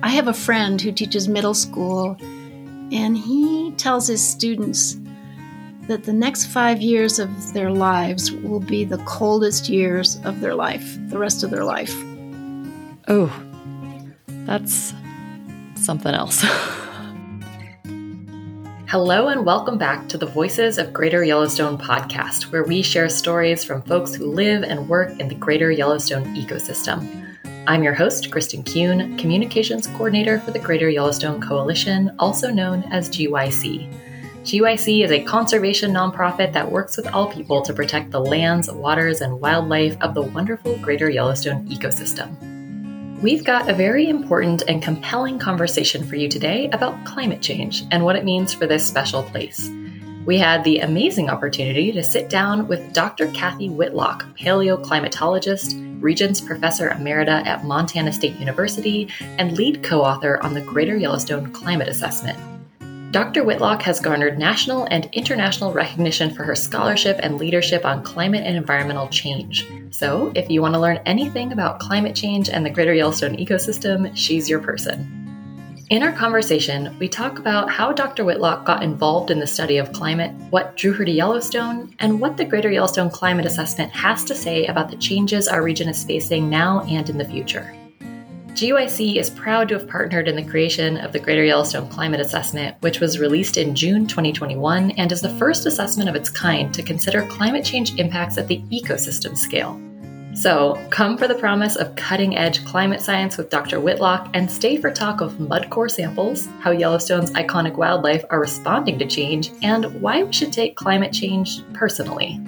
I have a friend who teaches middle school, and he tells his students that the next five years of their lives will be the coldest years of their life, the rest of their life. Oh, that's something else. Hello, and welcome back to the Voices of Greater Yellowstone podcast, where we share stories from folks who live and work in the Greater Yellowstone ecosystem. I'm your host, Kristen Kuhn, Communications Coordinator for the Greater Yellowstone Coalition, also known as GYC. GYC is a conservation nonprofit that works with all people to protect the lands, waters, and wildlife of the wonderful Greater Yellowstone ecosystem. We've got a very important and compelling conversation for you today about climate change and what it means for this special place. We had the amazing opportunity to sit down with Dr. Cathy Whitlock, paleoclimatologist, Regents Professor Emerita at Montana State University, and lead co author on the Greater Yellowstone Climate Assessment. Dr. Whitlock has garnered national and international recognition for her scholarship and leadership on climate and environmental change. So, if you want to learn anything about climate change and the Greater Yellowstone ecosystem, she's your person. In our conversation, we talk about how Dr. Whitlock got involved in the study of climate, what drew her to Yellowstone, and what the Greater Yellowstone Climate Assessment has to say about the changes our region is facing now and in the future. GYC is proud to have partnered in the creation of the Greater Yellowstone Climate Assessment, which was released in June 2021 and is the first assessment of its kind to consider climate change impacts at the ecosystem scale. So, come for the promise of cutting edge climate science with Dr. Whitlock and stay for talk of mud core samples, how Yellowstone's iconic wildlife are responding to change, and why we should take climate change personally.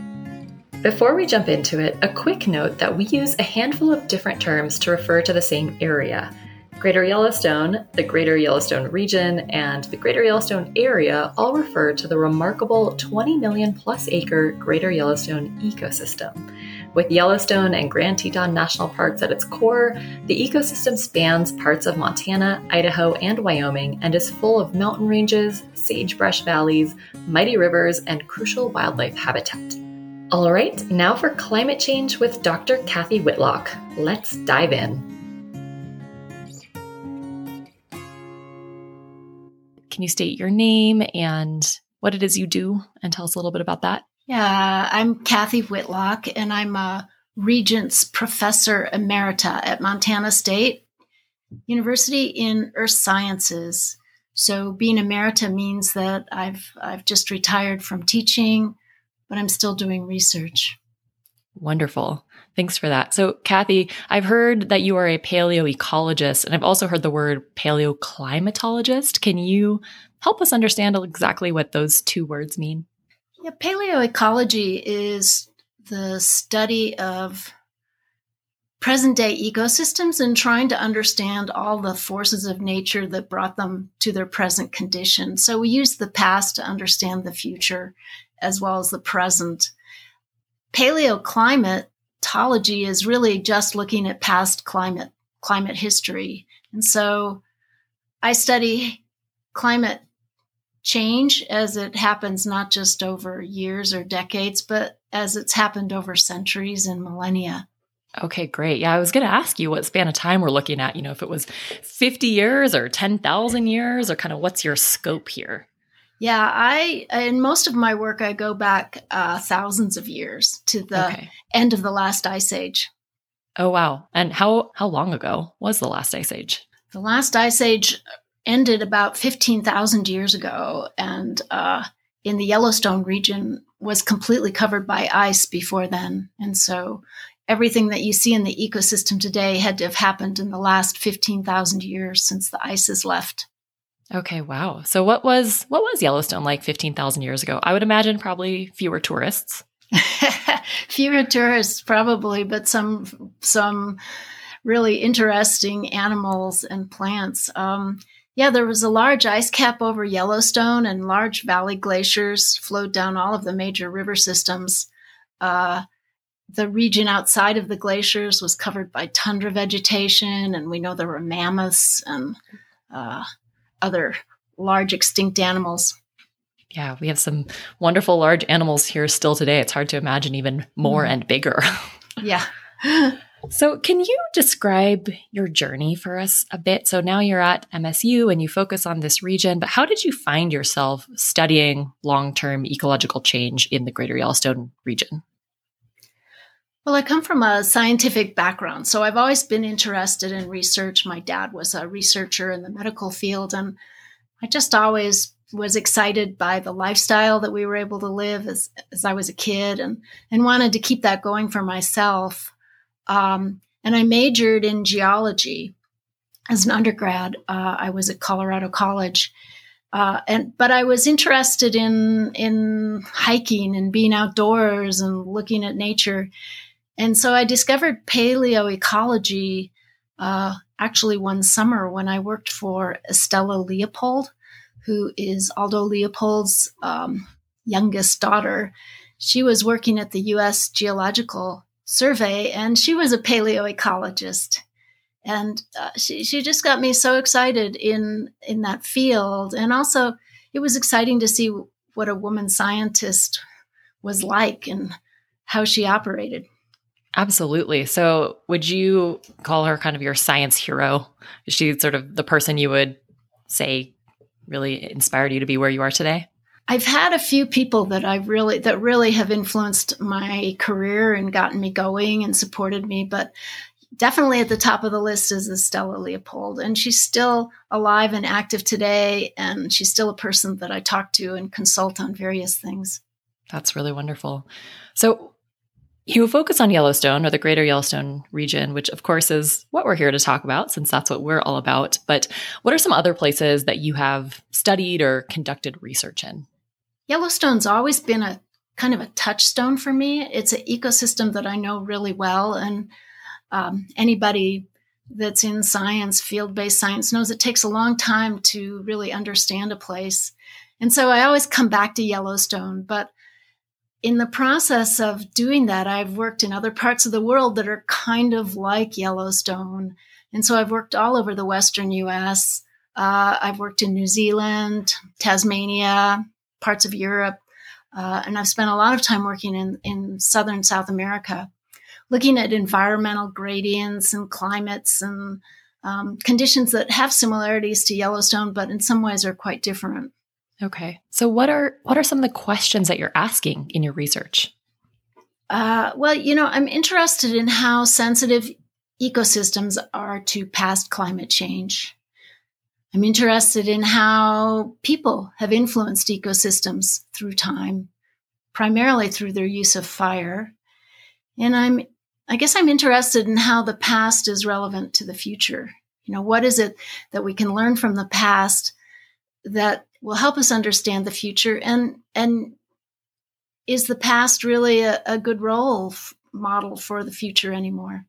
Before we jump into it, a quick note that we use a handful of different terms to refer to the same area. Greater Yellowstone, the Greater Yellowstone region, and the Greater Yellowstone area all refer to the remarkable 20 million plus acre Greater Yellowstone ecosystem. With Yellowstone and Grand Teton National Parks at its core, the ecosystem spans parts of Montana, Idaho, and Wyoming and is full of mountain ranges, sagebrush valleys, mighty rivers, and crucial wildlife habitat. All right, now for climate change with Dr. Cathy Whitlock. Let's dive in. Can you state your name and what it is you do and tell us a little bit about that? Yeah, I'm Cathy Whitlock, and I'm a Regents Professor Emerita at Montana State University in Earth Sciences. So being emerita means that I've I've just retired from teaching, but I'm still doing research. Wonderful. Thanks for that. So, Cathy, I've heard that you are a paleoecologist, and I've also heard the word paleoclimatologist. Can you help us understand exactly what those two words mean? Yeah, paleoecology is the study of present day ecosystems and trying to understand all the forces of nature that brought them to their present condition. So we use the past to understand the future as well as the present. Paleoclimatology is really just looking at past climate climate history. And so I study climate change as it happens not just over years or decades, but as it's happened over centuries and millennia. Okay, great. Yeah, I was going to ask you what span of time we're looking at, you know, if it was 50 years or 10,000 years or kind of what's your scope here? Yeah, I in most of my work I go back uh, thousands of years to the okay. end of the last ice age. Oh wow. And how how long ago was the last ice age? The last ice age ended about 15,000 years ago and uh, in the Yellowstone region was completely covered by ice before then. And so everything that you see in the ecosystem today had to have happened in the last 15,000 years since the ice has left. Okay, wow. So what was what was Yellowstone like 15,000 years ago? I would imagine probably fewer tourists. fewer tourists probably, but some some really interesting animals and plants. Um, yeah, there was a large ice cap over Yellowstone, and large valley glaciers flowed down all of the major river systems. Uh, the region outside of the glaciers was covered by tundra vegetation, and we know there were mammoths and uh, other large extinct animals. Yeah, we have some wonderful large animals here still today. It's hard to imagine even more mm. and bigger. yeah. So, can you describe your journey for us a bit? So, now you're at MSU and you focus on this region, but how did you find yourself studying long term ecological change in the greater Yellowstone region? Well, I come from a scientific background, so I've always been interested in research. My dad was a researcher in the medical field, and I just always was excited by the lifestyle that we were able to live as, as I was a kid and, and wanted to keep that going for myself. Um, and I majored in geology as an undergrad. Uh, I was at Colorado College. Uh, and but I was interested in in hiking and being outdoors and looking at nature, and so I discovered paleoecology uh, actually one summer when I worked for Estella Leopold, who is Aldo Leopold's um, youngest daughter. She was working at the U.S. Geological Survey, and she was a paleoecologist. And uh, she, she just got me so excited in in that field, and also it was exciting to see what a woman scientist was like and how she operated. Absolutely. So, would you call her kind of your science hero? Is she sort of the person you would say really inspired you to be where you are today? I've had a few people that I really that really have influenced my career and gotten me going and supported me, but definitely at the top of the list is Estella Leopold, and she's still alive and active today, and she's still a person that I talk to and consult on various things. That's really wonderful. So, you focus on Yellowstone or the greater Yellowstone region, which of course is what we're here to talk about since that's what we're all about. But what are some other places that you have studied or conducted research in? Yellowstone's always been a kind of a touchstone for me. It's an ecosystem that I know really well. And um, anybody that's in science, field based science, knows it takes a long time to really understand a place. And so I always come back to Yellowstone. But in the process of doing that, I've worked in other parts of the world that are kind of like Yellowstone. And so I've worked all over the Western US. Uh, I've worked in New Zealand, Tasmania, parts of Europe, uh, and I've spent a lot of time working in, in Southern South America, looking at environmental gradients and climates and um, conditions that have similarities to Yellowstone, but in some ways are quite different. Okay. So what are what are some of the questions that you're asking in your research? Uh, well, you know, I'm interested in how sensitive ecosystems are to past climate change. I'm interested in how people have influenced ecosystems through time, primarily through their use of fire. And I'm I guess I'm interested in how the past is relevant to the future. You know, what is it that we can learn from the past that will help us understand the future and and is the past really a, a good role f- model for the future anymore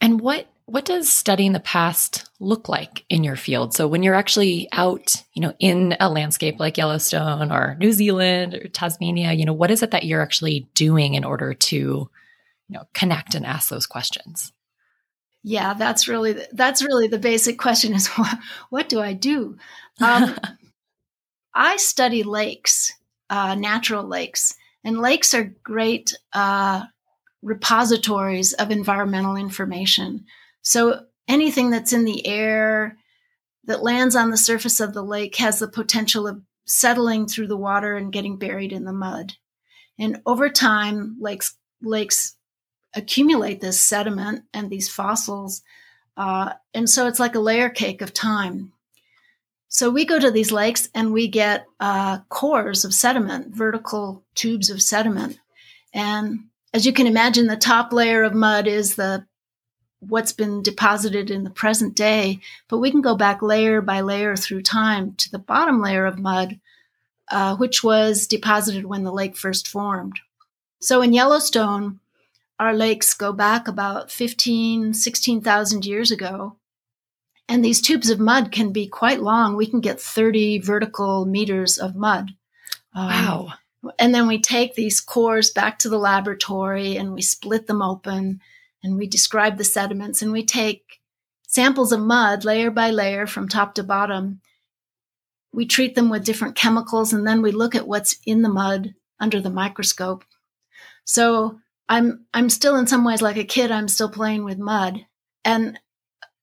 and what what does studying the past look like in your field? So when you're actually out you know in a landscape like yellowstone or new zealand or tasmania you know what is it that you're actually doing in order to you know connect and ask those questions? Yeah that's really that's really the basic question is what, what do i do? Um, I study lakes, uh, natural lakes, and lakes are great uh, repositories of environmental information. So anything that's in the air that lands on the surface of the lake has the potential of settling through the water and getting buried in the mud. And over time, lakes lakes accumulate this sediment and these fossils, uh, and so it's like a layer cake of time. So we go to these lakes and we get uh, cores of sediment, vertical tubes of sediment. And as you can imagine, the top layer of mud is the what's been deposited in the present day, but we can go back layer by layer through time to the bottom layer of mud, uh, which was deposited when the lake first formed. So in Yellowstone, our lakes go back about 15, 16,000 years ago. And these tubes of mud can be quite long. We can get 30 vertical meters of mud. Um, wow. And then we take these cores back to the laboratory and we split them open and we describe the sediments and we take samples of mud layer by layer from top to bottom. We treat them with different chemicals and then we look at what's in the mud under the microscope. So I'm I'm still in some ways like a kid. I'm still playing with mud, and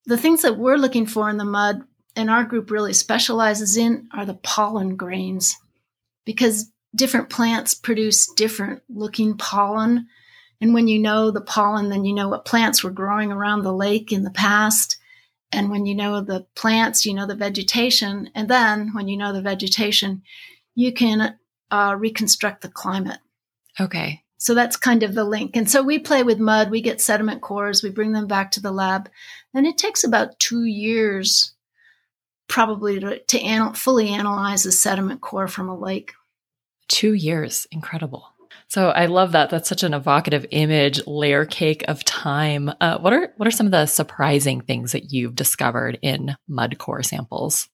the things that we're looking for in the mud, and our group really specializes in, are the pollen grains, because different plants produce different looking pollen. And when you know the pollen, then you know what plants were growing around the lake in the past. And when you know the plants, you know the vegetation. And then when you know the vegetation, you can uh, reconstruct the climate. Okay. So that's kind of the link. And so we play with mud, we get sediment cores, we bring them back to the lab. And it takes about two years probably to, to anal- fully analyze a sediment core from a lake. Two years. Incredible. So I love that. That's such an evocative image, layer cake of time. Uh, what are what are some of the surprising things that you've discovered in mud core samples?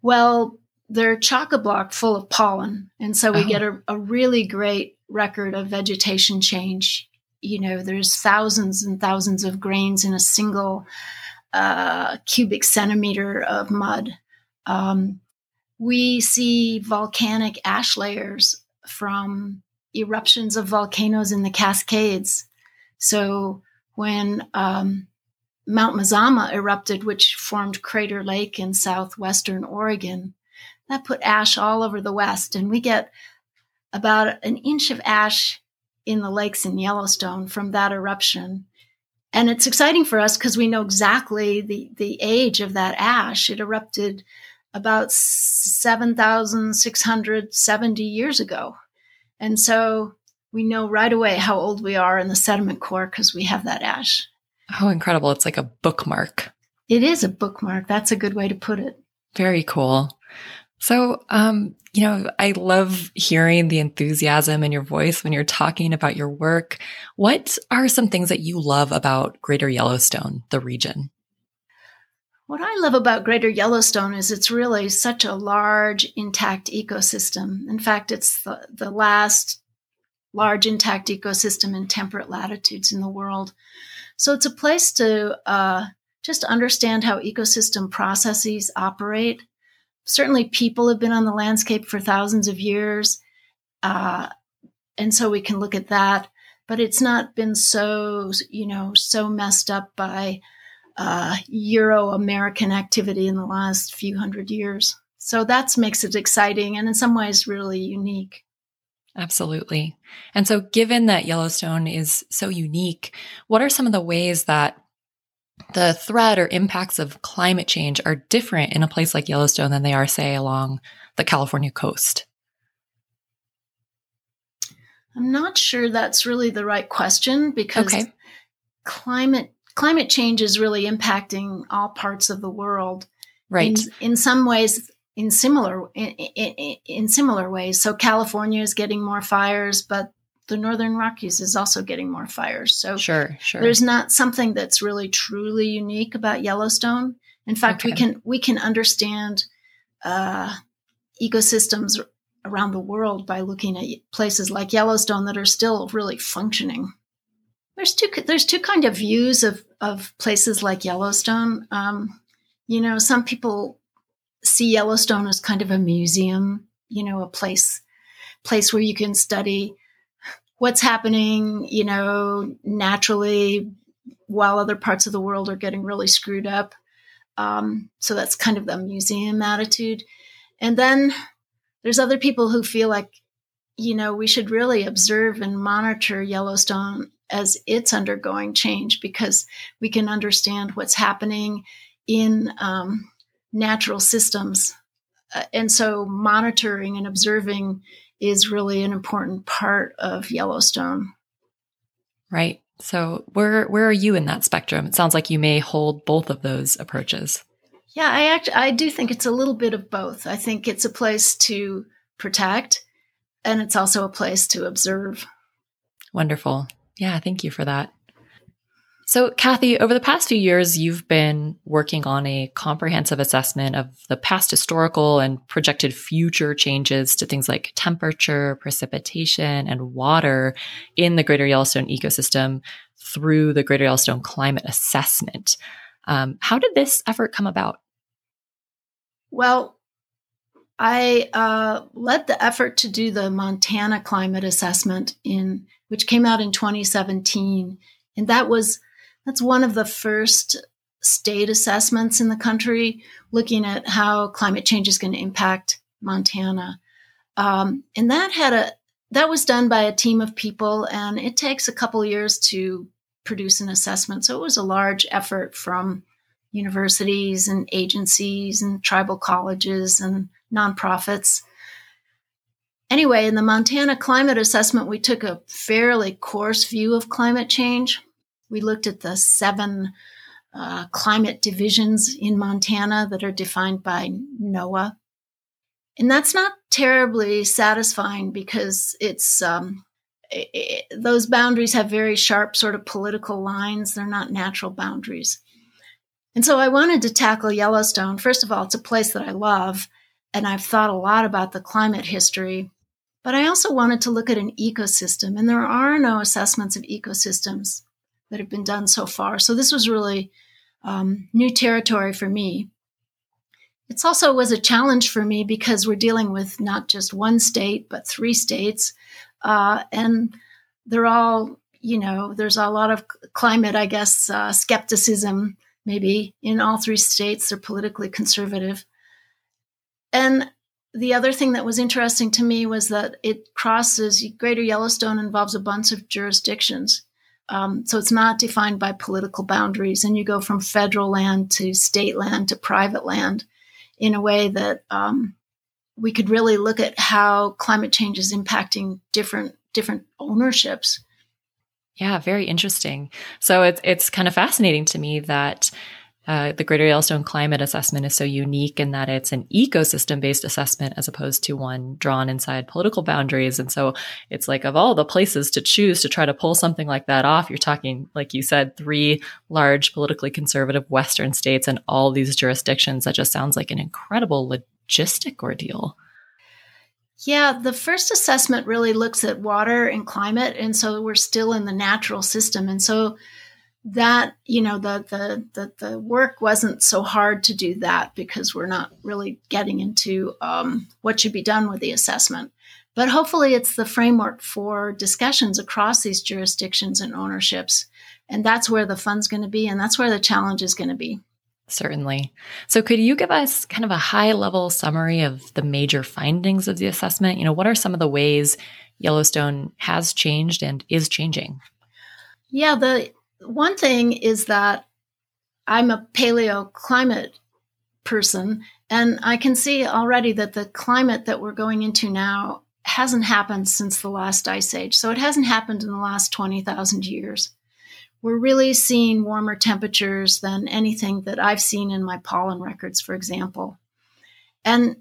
Well, they're chock a block full of pollen, and so we oh. get a, a really great record of vegetation change. You know, there's thousands and thousands of grains in a single uh, cubic centimeter of mud. Um, we see volcanic ash layers from eruptions of volcanoes in the Cascades. So when um, Mount Mazama erupted, which formed Crater Lake in southwestern Oregon, that put ash all over the West. And we get about an inch of ash in the lakes in Yellowstone from that eruption. And it's exciting for us because we know exactly the, the age of that ash. It erupted about 7,670 years ago. And so we know right away how old we are in the sediment core because we have that ash. Oh, incredible. It's like a bookmark. It is a bookmark. That's a good way to put it. Very cool. So, um, you know, I love hearing the enthusiasm in your voice when you're talking about your work. What are some things that you love about Greater Yellowstone, the region? What I love about Greater Yellowstone is it's really such a large, intact ecosystem. In fact, it's the, the last large, intact ecosystem in temperate latitudes in the world. So it's a place to uh, just understand how ecosystem processes operate certainly people have been on the landscape for thousands of years. Uh, and so we can look at that, but it's not been so, you know, so messed up by uh, Euro American activity in the last few hundred years. So that makes it exciting and in some ways really unique. Absolutely. And so, given that Yellowstone is so unique, what are some of the ways that the threat or impacts of climate change are different in a place like Yellowstone than they are, say, along the California coast? I'm not sure that's really the right question because okay. climate climate change is really impacting all parts of the world. Right. In, in some ways, in similar in, in, in similar ways. So California is getting more fires, but the Northern Rockies is also getting more fires. So sure, sure. There's not something that's really truly unique about Yellowstone. In fact, okay. we can we can understand uh, ecosystems around the world by looking at places like Yellowstone that are still really functioning. There's two there's two kind of views of of places like Yellowstone. Um, you know, some people see Yellowstone as kind of a museum. You know, a place place where you can study what's happening, you know, naturally while other parts of the world are getting really screwed up. Um, so that's kind of the museum attitude. And then there's other people who feel like, you know, we should really observe and monitor Yellowstone as it's undergoing change because we can understand what's happening in um, natural systems. Uh, and so monitoring and observing is really an important part of Yellowstone. Right. So where where are you in that spectrum? It sounds like you may hold both of those approaches. Yeah, I act I do think it's a little bit of both. I think it's a place to protect and it's also a place to observe. Wonderful. Yeah, thank you for that. So, Cathy, over the past few years, you've been working on a comprehensive assessment of the past historical and projected future changes to things like temperature, precipitation, and water in the Greater Yellowstone ecosystem through the Greater Yellowstone Climate Assessment. Um, how did this effort come about? Well, I uh, led the effort to do the Montana climate assessment in which came out in 2017, and that was that's one of the first state assessments in the country looking at how climate change is going to impact Montana. Um, and that had a that was done by a team of people, and it takes a couple years to produce an assessment. So it was a large effort from universities and agencies and tribal colleges and nonprofits. Anyway, in the Montana climate assessment, we took a fairly coarse view of climate change. We looked at the seven uh, climate divisions in Montana that are defined by NOAA. And that's not terribly satisfying because it's um, it, those boundaries have very sharp sort of political lines. They're not natural boundaries. And so I wanted to tackle Yellowstone. First of all, it's a place that I love, and I've thought a lot about the climate history. But I also wanted to look at an ecosystem, and there are no assessments of ecosystems that have been done so far. So this was really um, new territory for me. It's also was a challenge for me because we're dealing with not just one state, but three states. Uh, and they're all, you know, there's a lot of climate, I guess, uh, skepticism maybe in all three states. They're politically conservative. And the other thing that was interesting to me was that it crosses Greater Yellowstone involves a bunch of jurisdictions. Um, so it's not defined by political boundaries, and you go from federal land to state land to private land in a way that um, we could really look at how climate change is impacting different different ownerships. Yeah, very interesting. So it's it's kind of fascinating to me that uh, the Greater Yellowstone Climate Assessment is so unique in that it's an ecosystem based assessment as opposed to one drawn inside political boundaries. And so it's like, of all the places to choose to try to pull something like that off, you're talking, like you said, three large politically conservative Western states and all these jurisdictions. That just sounds like an incredible logistic ordeal. Yeah, the first assessment really looks at water and climate. And so we're still in the natural system. And so that you know the, the the the work wasn't so hard to do that because we're not really getting into um, what should be done with the assessment. But hopefully it's the framework for discussions across these jurisdictions and ownerships. And that's where the fun's going to be and that's where the challenge is going to be. Certainly. So could you give us kind of a high level summary of the major findings of the assessment? You know what are some of the ways yellowstone has changed and is changing? Yeah the one thing is that I'm a paleo climate person, and I can see already that the climate that we're going into now hasn't happened since the last ice age. So it hasn't happened in the last 20,000 years. We're really seeing warmer temperatures than anything that I've seen in my pollen records, for example. And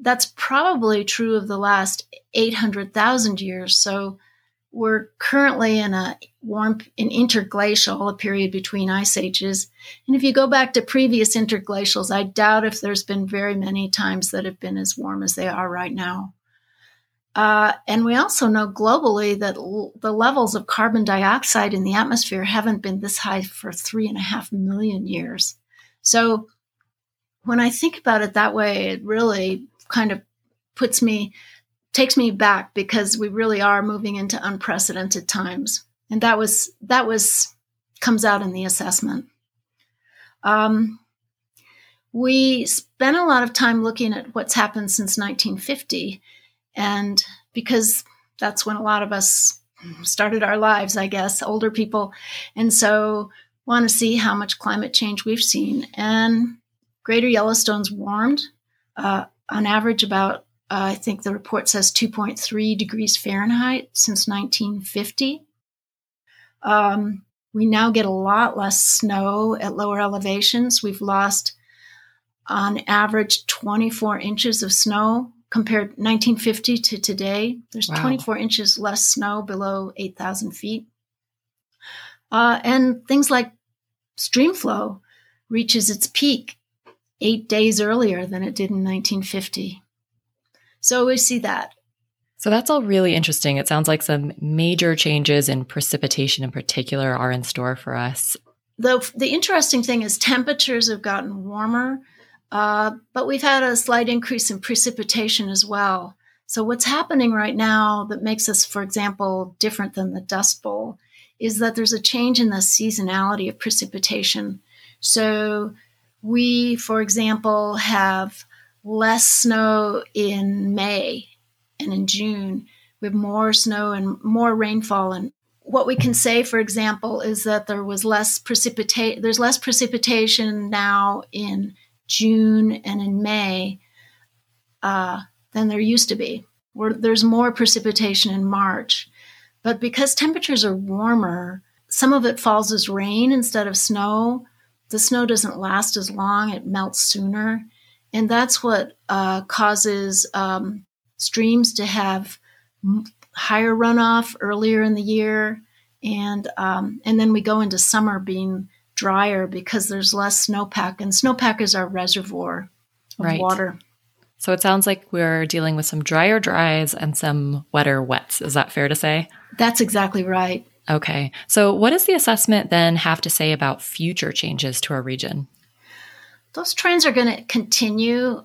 that's probably true of the last 800,000 years. So we're currently in a warm, an interglacial, a period between ice ages. And if you go back to previous interglacials, I doubt if there's been very many times that have been as warm as they are right now. Uh, and we also know globally that l- the levels of carbon dioxide in the atmosphere haven't been this high for three and a half million years. So when I think about it that way, it really kind of puts me takes me back because we really are moving into unprecedented times. And that was that was comes out in the assessment. Um, we spent a lot of time looking at what's happened since 1950 and because that's when a lot of us started our lives i guess older people. And so want to see how much climate change we've seen. And greater yellowstone's warmed uh, on average about I think the report says 2.3 degrees Fahrenheit since 1950. Um, we now get a lot less snow at lower elevations. We've lost, on average, 24 inches of snow compared 1950 to today. There's wow. 24 inches less snow below 8,000 feet. Uh, and things like stream flow reaches its peak eight days earlier than it did in 1950. So we see that. So that's all really interesting. It sounds like some major changes in precipitation in particular are in store for us. The, the interesting thing is temperatures have gotten warmer Uh, but we've had a slight increase in precipitation as well. So, what's happening right now that makes us, for example, different than the Dust Bowl is that there's a change in the seasonality of precipitation. So, we, for example, have less snow in May and in June. We have more snow and more rainfall. And what we can say, for example, is that there was less precipitation. There's less precipitation now in June and in May uh, than there used to be. Where there's more precipitation in March, but because temperatures are warmer, some of it falls as rain instead of snow. The snow doesn't last as long; it melts sooner, and that's what uh, causes um, streams to have higher runoff earlier in the year, and um, and then we go into summer being drier because there's less snowpack, and snowpack is our reservoir of right. water. So it sounds like we're dealing with some drier dries and some wetter wets. Is that fair to say? That's exactly right. Okay. So, what does the assessment then have to say about future changes to our region? Those trends are going to continue,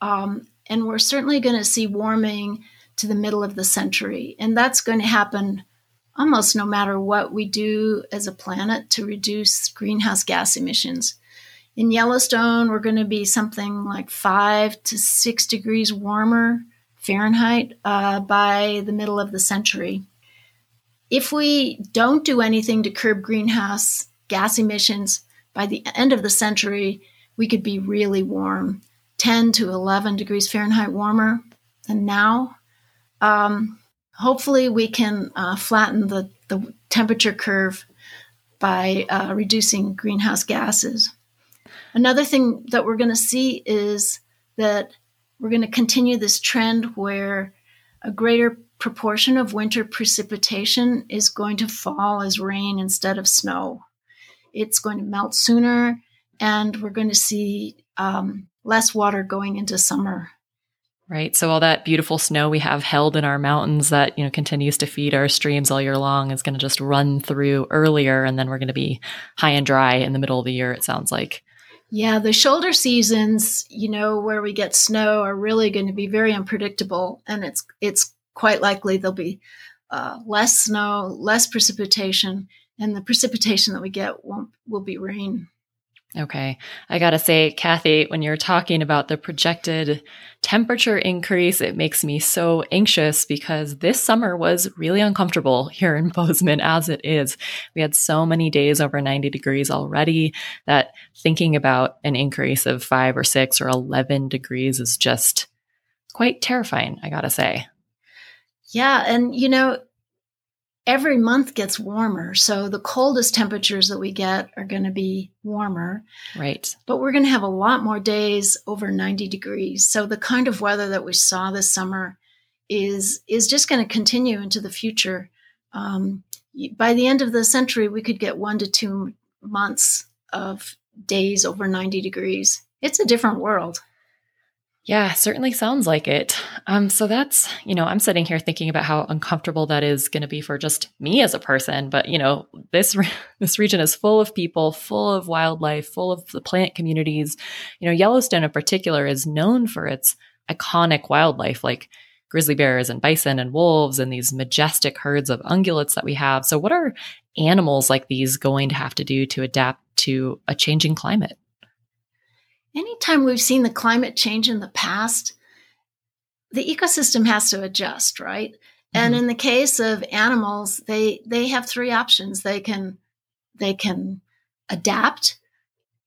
um, and we're certainly going to see warming to the middle of the century. And that's going to happen almost no matter what we do as a planet to reduce greenhouse gas emissions. In Yellowstone, we're going to be something like five to six degrees warmer Fahrenheit uh, by the middle of the century. If we don't do anything to curb greenhouse gas emissions by the end of the century, we could be really warm 10 to 11 degrees Fahrenheit warmer than now. Um, hopefully, we can uh, flatten the, the temperature curve by uh, reducing greenhouse gases. Another thing that we're going to see is that we're going to continue this trend where a greater proportion of winter precipitation is going to fall as rain instead of snow. It's going to melt sooner, and we're going to see um, less water going into summer. Right. So all that beautiful snow we have held in our mountains that, you know, continues to feed our streams all year long is going to just run through earlier and then we're going to be high and dry in the middle of the year it sounds like. Yeah, the shoulder seasons, you know, where we get snow are really going to be very unpredictable and it's it's quite likely there'll be uh, less snow, less precipitation, and the precipitation that we get won't will be rain. Okay. I got to say, Cathy, when you're talking about the projected temperature increase, it makes me so anxious because this summer was really uncomfortable here in Bozeman as it is. We had so many days over 90 degrees already that thinking about an increase of five or six or 11 degrees is just quite terrifying, I got to say. Yeah. And, you know, every month gets warmer. So the coldest temperatures that we get are going to be warmer. Right. But we're going to have a lot more days over 90 degrees. So the kind of weather that we saw this summer is is just going to continue into the future. Um, by the end of the century, we could get one to two months of days over 90 degrees. It's a different world. Yeah, certainly sounds like it. Um, so that's, you know, I'm sitting here thinking about how uncomfortable that is going to be for just me as a person. But, you know, this, re- this region is full of people, full of wildlife, full of the plant communities. You know, Yellowstone in particular is known for its iconic wildlife like grizzly bears and bison and wolves and these majestic herds of ungulates that we have. So what are animals like these going to have to do to adapt to a changing climate? Anytime we've seen the climate change in the past, the ecosystem has to adjust, right? Mm-hmm. And in the case of animals, they they have three options. They can they can adapt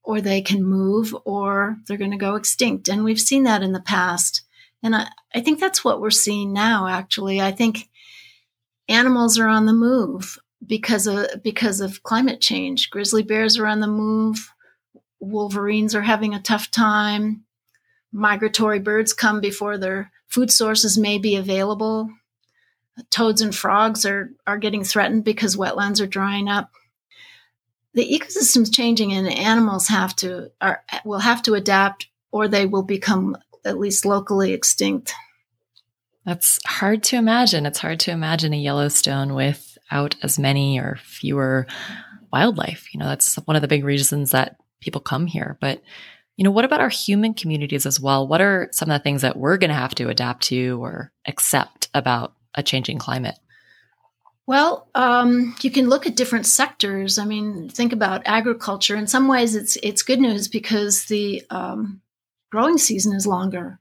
or they can move or they're going to go extinct. And we've seen that in the past. And I, I think that's what we're seeing now, actually. I think animals are on the move because of because of climate change. Grizzly bears are on the move wolverines are having a tough time. Migratory birds come before their food sources may be available. Toads and frogs are, are getting threatened because wetlands are drying up. The ecosystem's changing and animals have to are, will have to adapt or they will become at least locally extinct. That's hard to imagine. It's hard to imagine a Yellowstone without as many or fewer wildlife. You know, that's one of the big reasons that people come here. But you know, what about our human communities as well? What are some of the things that we're going to have to adapt to or accept about a changing climate? Well, um, you can look at different sectors. I mean, think about agriculture. In some ways, it's it's good news because the um, growing season is longer.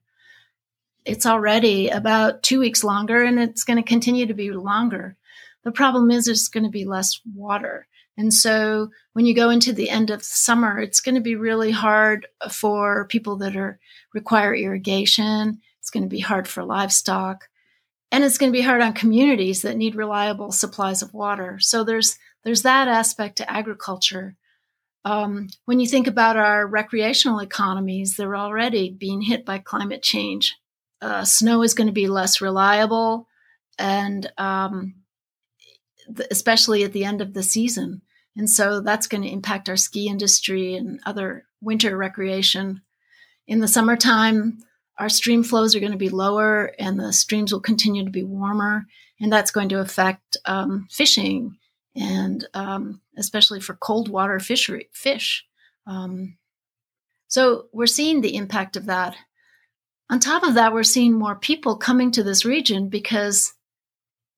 It's already about two weeks longer, and it's going to continue to be longer. The problem is, there's going to be less water. And so when you go into the end of summer, it's going to be really hard for people that are require irrigation. It's going to be hard for livestock. And it's going to be hard on communities that need reliable supplies of water. So there's there's that aspect to agriculture. Um, when you think about our recreational economies, they're already being hit by climate change. Uh, snow is going to be less reliable, and um, especially at the end of the season. And so that's going to impact our ski industry and other winter recreation. In the summertime, our stream flows are going to be lower and the streams will continue to be warmer. And that's going to affect um, fishing and um, especially for cold water fishery fish. Um, so we're seeing the impact of that. On top of that, we're seeing more people coming to this region because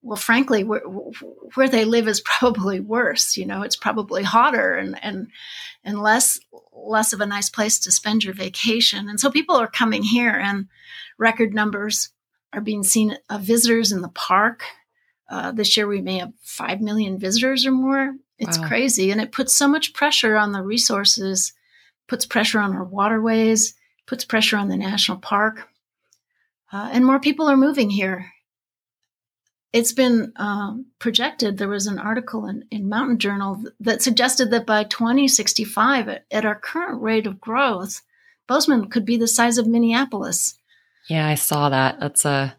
well, frankly, where, where they live is probably worse. You know, it's probably hotter and and and less less of a nice place to spend your vacation. And so people are coming here, and record numbers are being seen of visitors in the park. Uh, this year, we may have five million visitors or more. It's wow. crazy, and it puts so much pressure on the resources, puts pressure on our waterways, puts pressure on the national park, uh, and more people are moving here it's been um, projected. There was an article in, in Mountain Journal that suggested that by 2065, at, at our current rate of growth, Bozeman could be the size of Minneapolis. Yeah, I saw that. That's uh,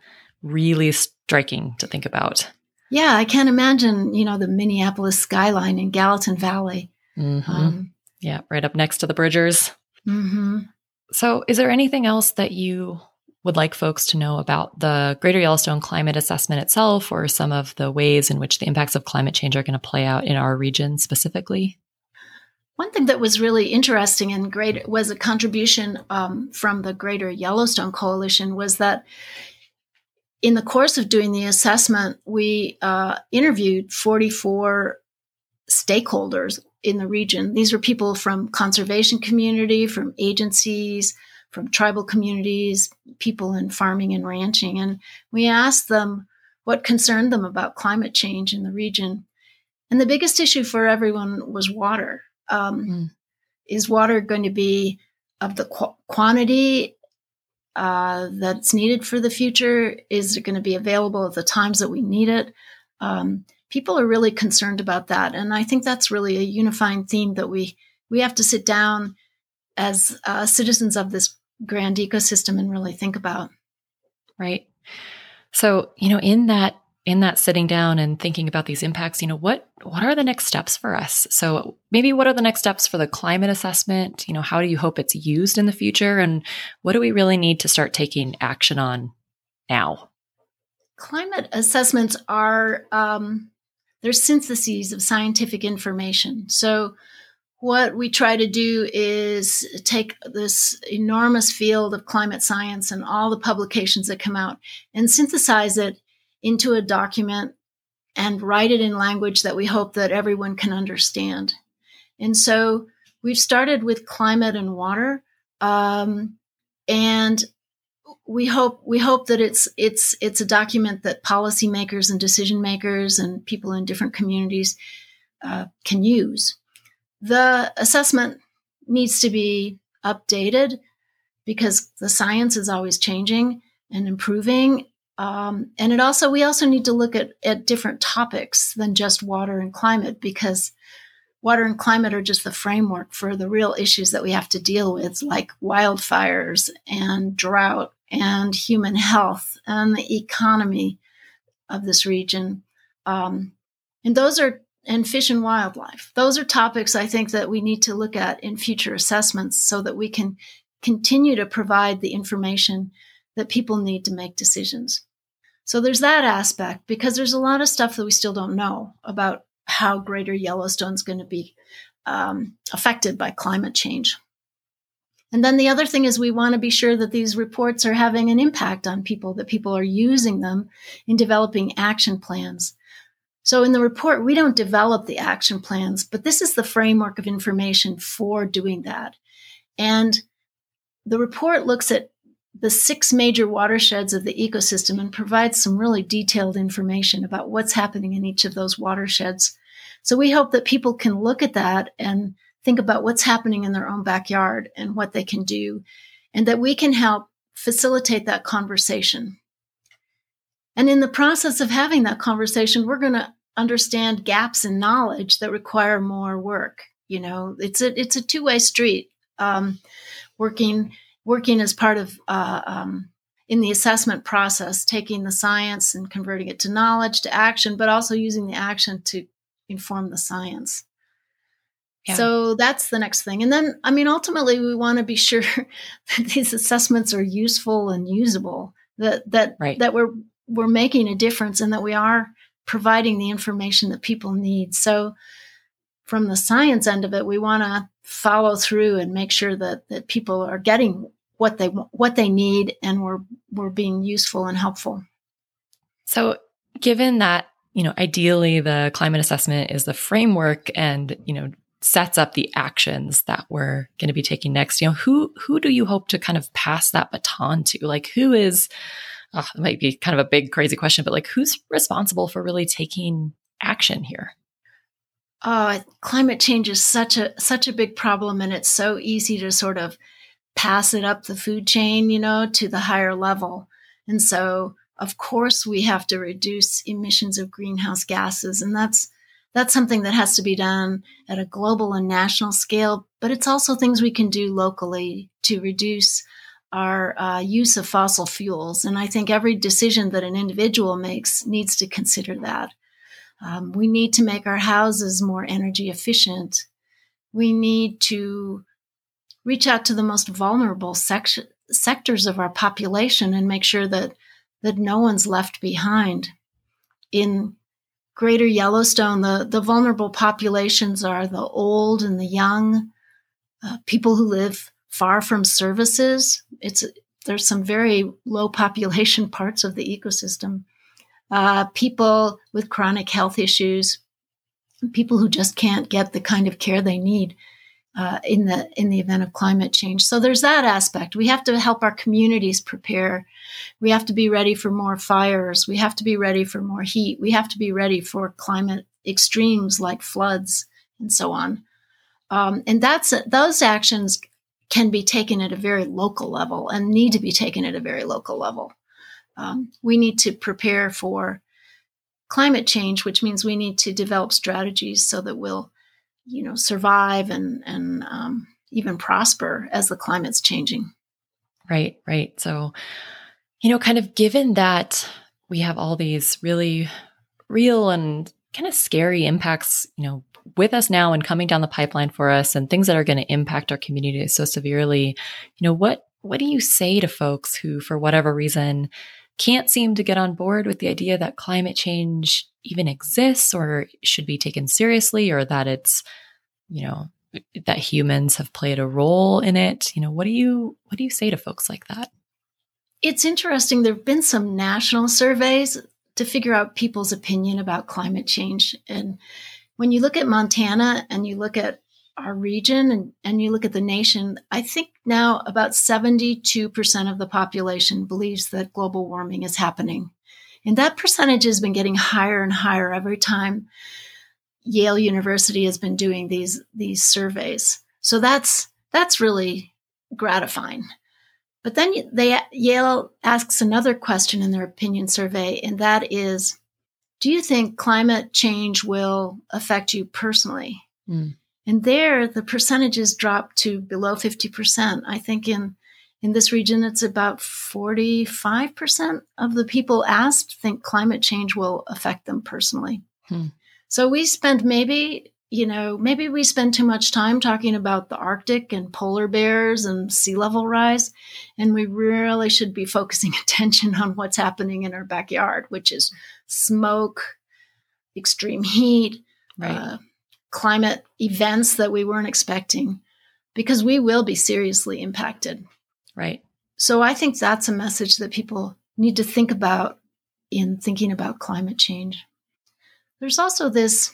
really striking to think about. Yeah, I can't imagine, you know, the Minneapolis skyline in Gallatin Valley. Mm-hmm. Um, yeah, right up next to the Bridgers. Mm-hmm. So, is there anything else that you would like folks to know about the Greater Yellowstone Climate Assessment itself or some of the ways in which the impacts of climate change are going to play out in our region specifically? One thing that was really interesting and great was a contribution um, from the Greater Yellowstone Coalition was that in the course of doing the assessment, we uh, interviewed 44 stakeholders in the region. These were people from conservation community, from agencies, from tribal communities, people in farming and ranching. And we asked them what concerned them about climate change in the region. And the biggest issue for everyone was water. Um, mm. Is water going to be of the qu- quantity uh, that's needed for the future? Is it going to be available at the times that we need it? Um, people are really concerned about that, and I think that's really a unifying theme that we we have to sit down as uh, citizens of this grand ecosystem and really think about. Right. So, you know, in that in that sitting down and thinking about these impacts, you know, what what are the next steps for us? So, maybe what are the next steps for the climate assessment? You know, how do you hope it's used in the future and what do we really need to start taking action on now? Climate assessments are um, they're syntheses of scientific information. So, what we try to do is take this enormous field of climate science and all the publications that come out and synthesize it into a document and write it in language that we hope that everyone can understand. And so we've started with climate and water, um, and we hope we hope that it's it's it's a document that policymakers and decision makers and people in different communities uh, can use the assessment needs to be updated because the science is always changing and improving. Um, and it also, we also need to look at, at different topics than just water and climate because water and climate are just the framework for the real issues that we have to deal with, like wildfires and drought and human health and the economy of this region. Um, and those are and fish and wildlife. Those are topics I think that we need to look at in future assessments so that we can continue to provide the information that people need to make decisions. So there's that aspect because there's a lot of stuff that we still don't know about how Greater Yellowstone is going to be um, affected by climate change. And then the other thing is we want to be sure that these reports are having an impact on people, that people are using them in developing action plans. So in the report, we don't develop the action plans, but this is the framework of information for doing that. And the report looks at the six major watersheds of the ecosystem and provides some really detailed information about what's happening in each of those watersheds. So we hope that people can look at that and think about what's happening in their own backyard and what they can do, and that we can help facilitate that conversation. And in the process of having that conversation, we're going to understand gaps in knowledge that require more work. You know, it's a it's a two way street. Um, working working as part of uh, um, in the assessment process, taking the science and converting it to knowledge, to action, but also using the action to inform the science. Yeah. So that's the next thing. And then, I mean, ultimately, we want to be sure that these assessments are useful and usable. That that right. that we're we're making a difference, and that we are providing the information that people need. So, from the science end of it, we want to follow through and make sure that that people are getting what they what they need and we're we're being useful and helpful. So, given that you know, ideally the climate assessment is the framework and you know sets up the actions that we're going to be taking next. You know, who who do you hope to kind of pass that baton to? Like, who is? Ah, it might be kind of a big, crazy question, but like, who's responsible for really taking action here? Oh, climate change is such a such a big problem, and it's so easy to sort of pass it up the food chain, you know, to the higher level. And so, of course, we have to reduce emissions of greenhouse gases, and that's that's something that has to be done at a global and national scale. But it's also things we can do locally to reduce our uh, use of fossil fuels. And I think every decision that an individual makes needs to consider that. Um, we need to make our houses more energy efficient. We need to reach out to the most vulnerable sec- sectors of our population and make sure that that no one's left behind. In Greater Yellowstone, the, the vulnerable populations are the old and the young, uh, people who live far from services. It's there's some very low population parts of the ecosystem uh, people with chronic health issues, people who just can't get the kind of care they need uh, in the in the event of climate change. So there's that aspect. We have to help our communities prepare. We have to be ready for more fires. We have to be ready for more heat. We have to be ready for climate extremes like floods and so on. Um, and that's those actions can be taken at a very local level and need to be taken at a very local level um, we need to prepare for climate change, which means we need to develop strategies so that we'll, you know, survive and and um, even prosper as the climate's changing. Right, right. So, you know, kind of given that we have all these really real and kind of scary impacts, you know, with us now and coming down the pipeline for us and things that are going to impact our community so severely, you know, what what do you say to folks who for whatever reason can't seem to get on board with the idea that climate change even exists or should be taken seriously or that it's, you know, that humans have played a role in it. You know, what do you what do you say to folks like that? It's interesting. There have been some national surveys to figure out people's opinion about climate change. And when you look at Montana and you look at our region and, and you look at the nation, I think now about 72% of the population believes that global warming is happening. And that percentage has been getting higher and higher every time Yale University has been doing these, these surveys. So that's, that's really gratifying. But then they, Yale asks another question in their opinion survey, and that is, do you think climate change will affect you personally? Mm. And there, the percentages drop to below 50%. I think in, in this region, it's about 45% of the people asked think climate change will affect them personally. Hmm. So we spend maybe, you know, maybe we spend too much time talking about the Arctic and polar bears and sea level rise. And we really should be focusing attention on what's happening in our backyard, which is smoke, extreme heat, right. uh, climate events that we weren't expecting. because we will be seriously impacted. Right. So I think that's a message that people need to think about in thinking about climate change. There's also this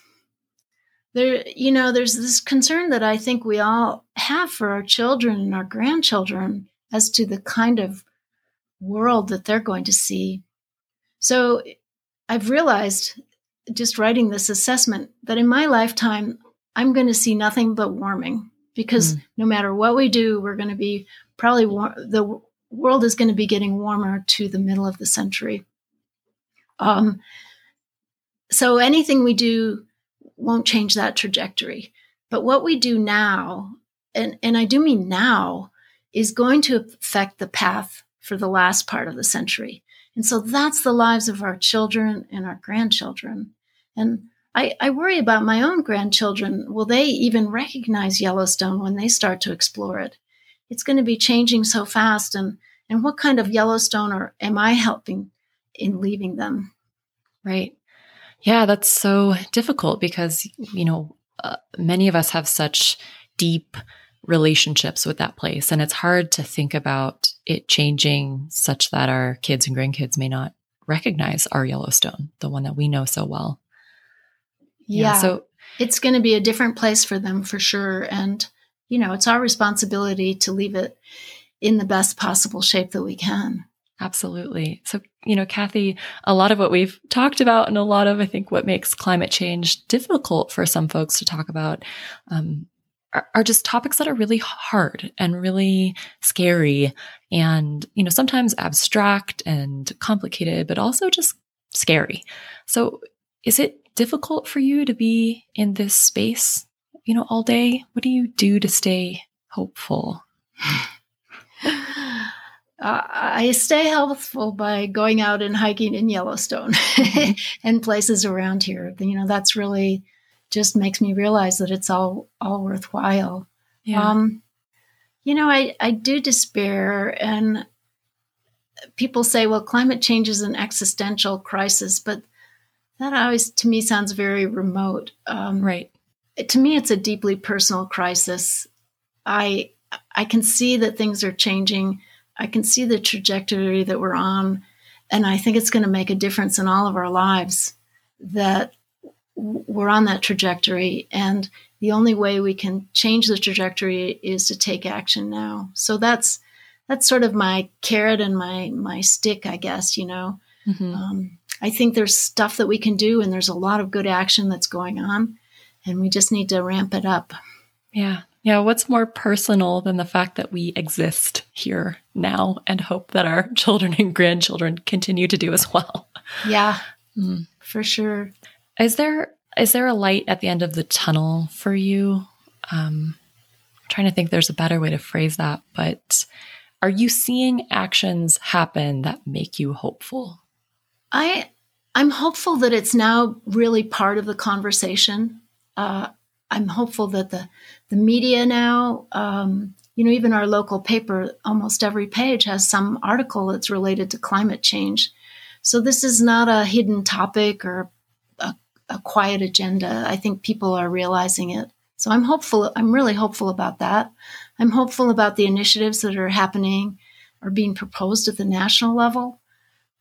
there you know there's this concern that I think we all have for our children and our grandchildren as to the kind of world that they're going to see. So I've realized just writing this assessment that in my lifetime I'm going to see nothing but warming because mm. no matter what we do we're going to be probably war- the world is going to be getting warmer to the middle of the century. Um, so anything we do won't change that trajectory. But what we do now, and, and I do mean now, is going to affect the path for the last part of the century. And so that's the lives of our children and our grandchildren. And I, I worry about my own grandchildren. Will they even recognize Yellowstone when they start to explore it? It's going to be changing so fast. And, and what kind of Yellowstone or am I helping in leaving them? Right. Yeah, that's so difficult because, you know, uh, many of us have such deep relationships with that place. And it's hard to think about it changing such that our kids and grandkids may not recognize our Yellowstone, the one that we know so well. Yeah. yeah so it's going to be a different place for them for sure. And, you know, it's our responsibility to leave it in the best possible shape that we can. Absolutely. So, you know, Cathy, a lot of what we've talked about and a lot of, I think, what makes climate change difficult for some folks to talk about um, are, are just topics that are really hard and really scary and, you know, sometimes abstract and complicated, but also just scary. So, is it difficult for you to be in this space, you know, all day? What do you do to stay hopeful? Uh, I stay healthful by going out and hiking in Yellowstone mm-hmm. and places around here. You know, that's really just makes me realize that it's all all worthwhile. Yeah. Um, you know, I I do despair, and people say, "Well, climate change is an existential crisis," but that always to me sounds very remote. Um, right. To me, it's a deeply personal crisis. I I can see that things are changing I can see the trajectory that we're on. And I think it's going to make a difference in all of our lives that we're on that trajectory. And the only way we can change the trajectory is to take action now. So that's that's sort of my carrot and my my stick, I guess. You know, mm-hmm. um, I think there's stuff that we can do, and there's a lot of good action that's going on, and we just need to ramp it up. Yeah, yeah, what's more personal than the fact that we exist here now and hope that our children and grandchildren continue to do as well? Yeah, mm. for sure. Is there is there a light at the end of the tunnel for you? Um, I'm trying to think there's a better way to phrase that, but are you seeing actions happen that make you hopeful? I I'm hopeful that it's now really part of the conversation. Uh, I'm hopeful that the the media now, um, you know, even our local paper, almost every page has some article that's related to climate change. So this is not a hidden topic or a, a quiet agenda. I think people are realizing it. So I'm hopeful. I'm really hopeful about that. I'm hopeful about the initiatives that are happening or being proposed at the national level.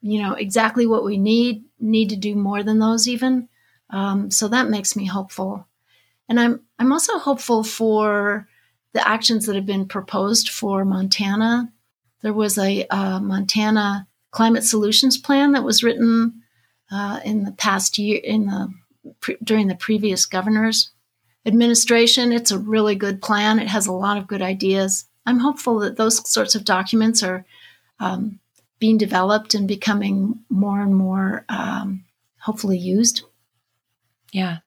You know, exactly what we need, need to do more than those even. Um, so that makes me hopeful. And I'm I'm also hopeful for the actions that have been proposed for Montana. There was a uh, Montana climate solutions plan that was written uh, in the past year in the pre- during the previous governor's administration. It's a really good plan. It has a lot of good ideas. I'm hopeful that those sorts of documents are um, being developed and becoming more and more um, hopefully used. Yeah,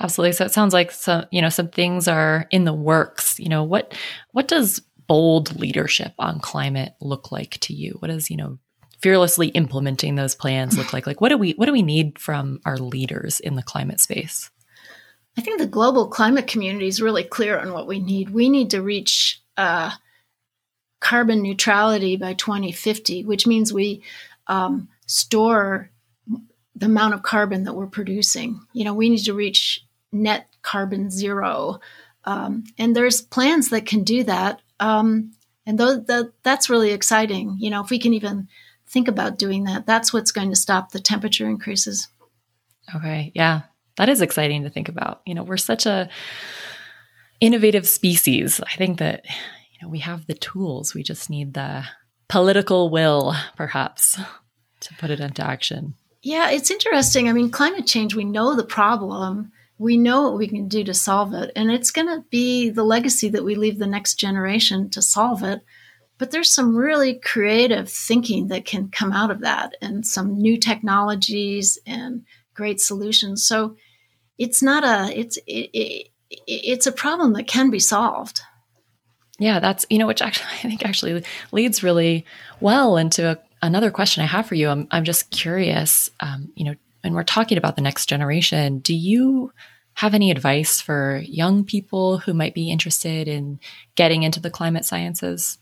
Absolutely. So it sounds like some, you know, some things are in the works. You know, what what does bold leadership on climate look like to you? What does, you know, fearlessly implementing those plans look like? Like what do we what do we need from our leaders in the climate space? I think the global climate community is really clear on what we need. We need to reach uh, carbon neutrality by 2050, which means we um, store the amount of carbon that we're producing. You know, we need to reach net carbon zero Um, and there's plans that can do that. Um, and that's really exciting. You know, if we can even think about doing that, that's what's going to stop the temperature increases. Okay. Yeah. That is exciting to think about. You know, we're such a innovative species. I think that, you know, we have the tools. We just need the political will, perhaps, to put it into action. Yeah, it's interesting. I mean, climate change, we know the problem. We know what we can do to solve it. And it's going to be the legacy that we leave the next generation to solve it. But there's some really creative thinking that can come out of that and some new technologies and great solutions. So it's not a it's it, it, it's a problem that can be solved. Yeah, that's you know which actually I think actually leads really well into a, another question I have for you. I'm I'm just curious. Um, you know, when we're talking about the next generation, do you have any advice for young people who might be interested in getting into the climate sciences?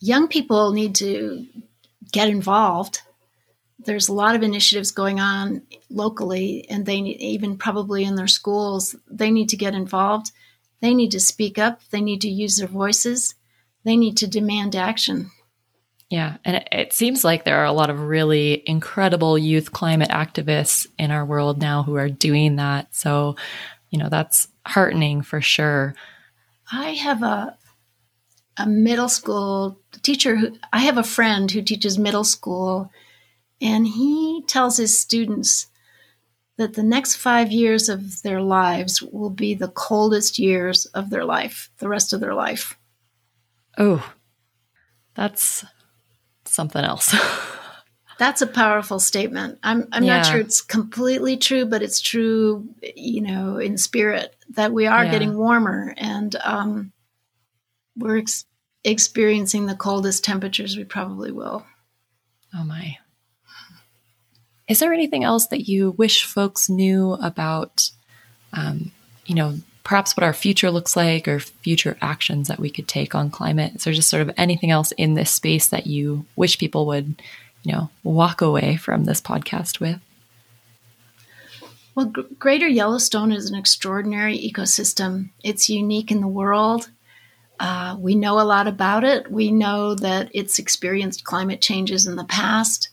Young people need to get involved. There's a lot of initiatives going on locally and they need, even probably in their schools they need to get involved. They need to speak up. They need to use their voices. They need to demand action yeah and it, it seems like there are a lot of really incredible youth climate activists in our world now who are doing that so you know that's heartening for sure i have a a middle school teacher who i have a friend who teaches middle school and he tells his students that the next five years of their lives will be the coldest years of their life, the rest of their life. Oh, that's something else. that's a powerful statement. I'm, I'm yeah. not sure it's completely true, but it's true, you know, in spirit that we are yeah. getting warmer and um, we're ex- experiencing the coldest temperatures we probably will. Oh, my. Is there anything else that you wish folks knew about, um, you know, perhaps what our future looks like or future actions that we could take on climate? There just sort of anything else in this space that you wish people would, you know, walk away from this podcast with? Well, Greater Yellowstone is an extraordinary ecosystem. It's unique in the world. Uh, we know a lot about it. We know that it's experienced climate changes in the past.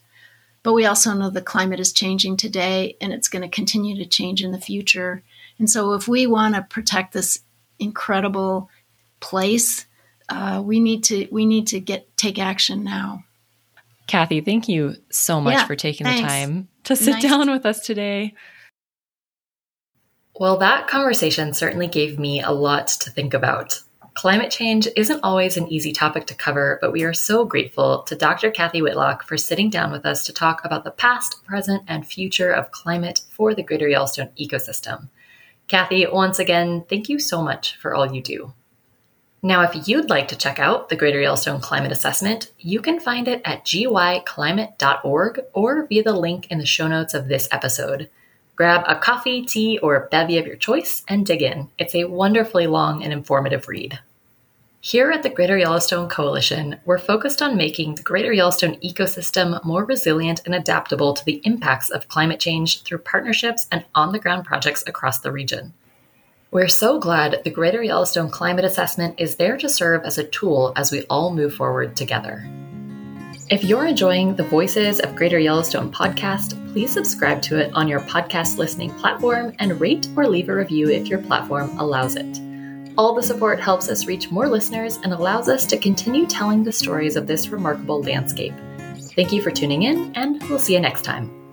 But we also know the climate is changing today and it's going to continue to change in the future. And so, if we want to protect this incredible place, uh, we need to we need to get take action now. Cathy, thank you so much yeah, for taking thanks. the time to sit nice. down with us today. Well, that conversation certainly gave me a lot to think about. Climate change isn't always an easy topic to cover, but we are so grateful to Dr. Cathy Whitlock for sitting down with us to talk about the past, present, and future of climate for the Greater Yellowstone ecosystem. Cathy, once again, thank you so much for all you do. Now, if you'd like to check out the Greater Yellowstone Climate Assessment, you can find it at gyclimate.org or via the link in the show notes of this episode. Grab a coffee, tea, or a bevy of your choice and dig in. It's a wonderfully long and informative read. Here at the Greater Yellowstone Coalition, we're focused on making the Greater Yellowstone ecosystem more resilient and adaptable to the impacts of climate change through partnerships and on the ground projects across the region. We're so glad the Greater Yellowstone Climate Assessment is there to serve as a tool as we all move forward together. If you're enjoying the Voices of Greater Yellowstone podcast, please subscribe to it on your podcast listening platform and rate or leave a review if your platform allows it. All the support helps us reach more listeners and allows us to continue telling the stories of this remarkable landscape. Thank you for tuning in, and we'll see you next time.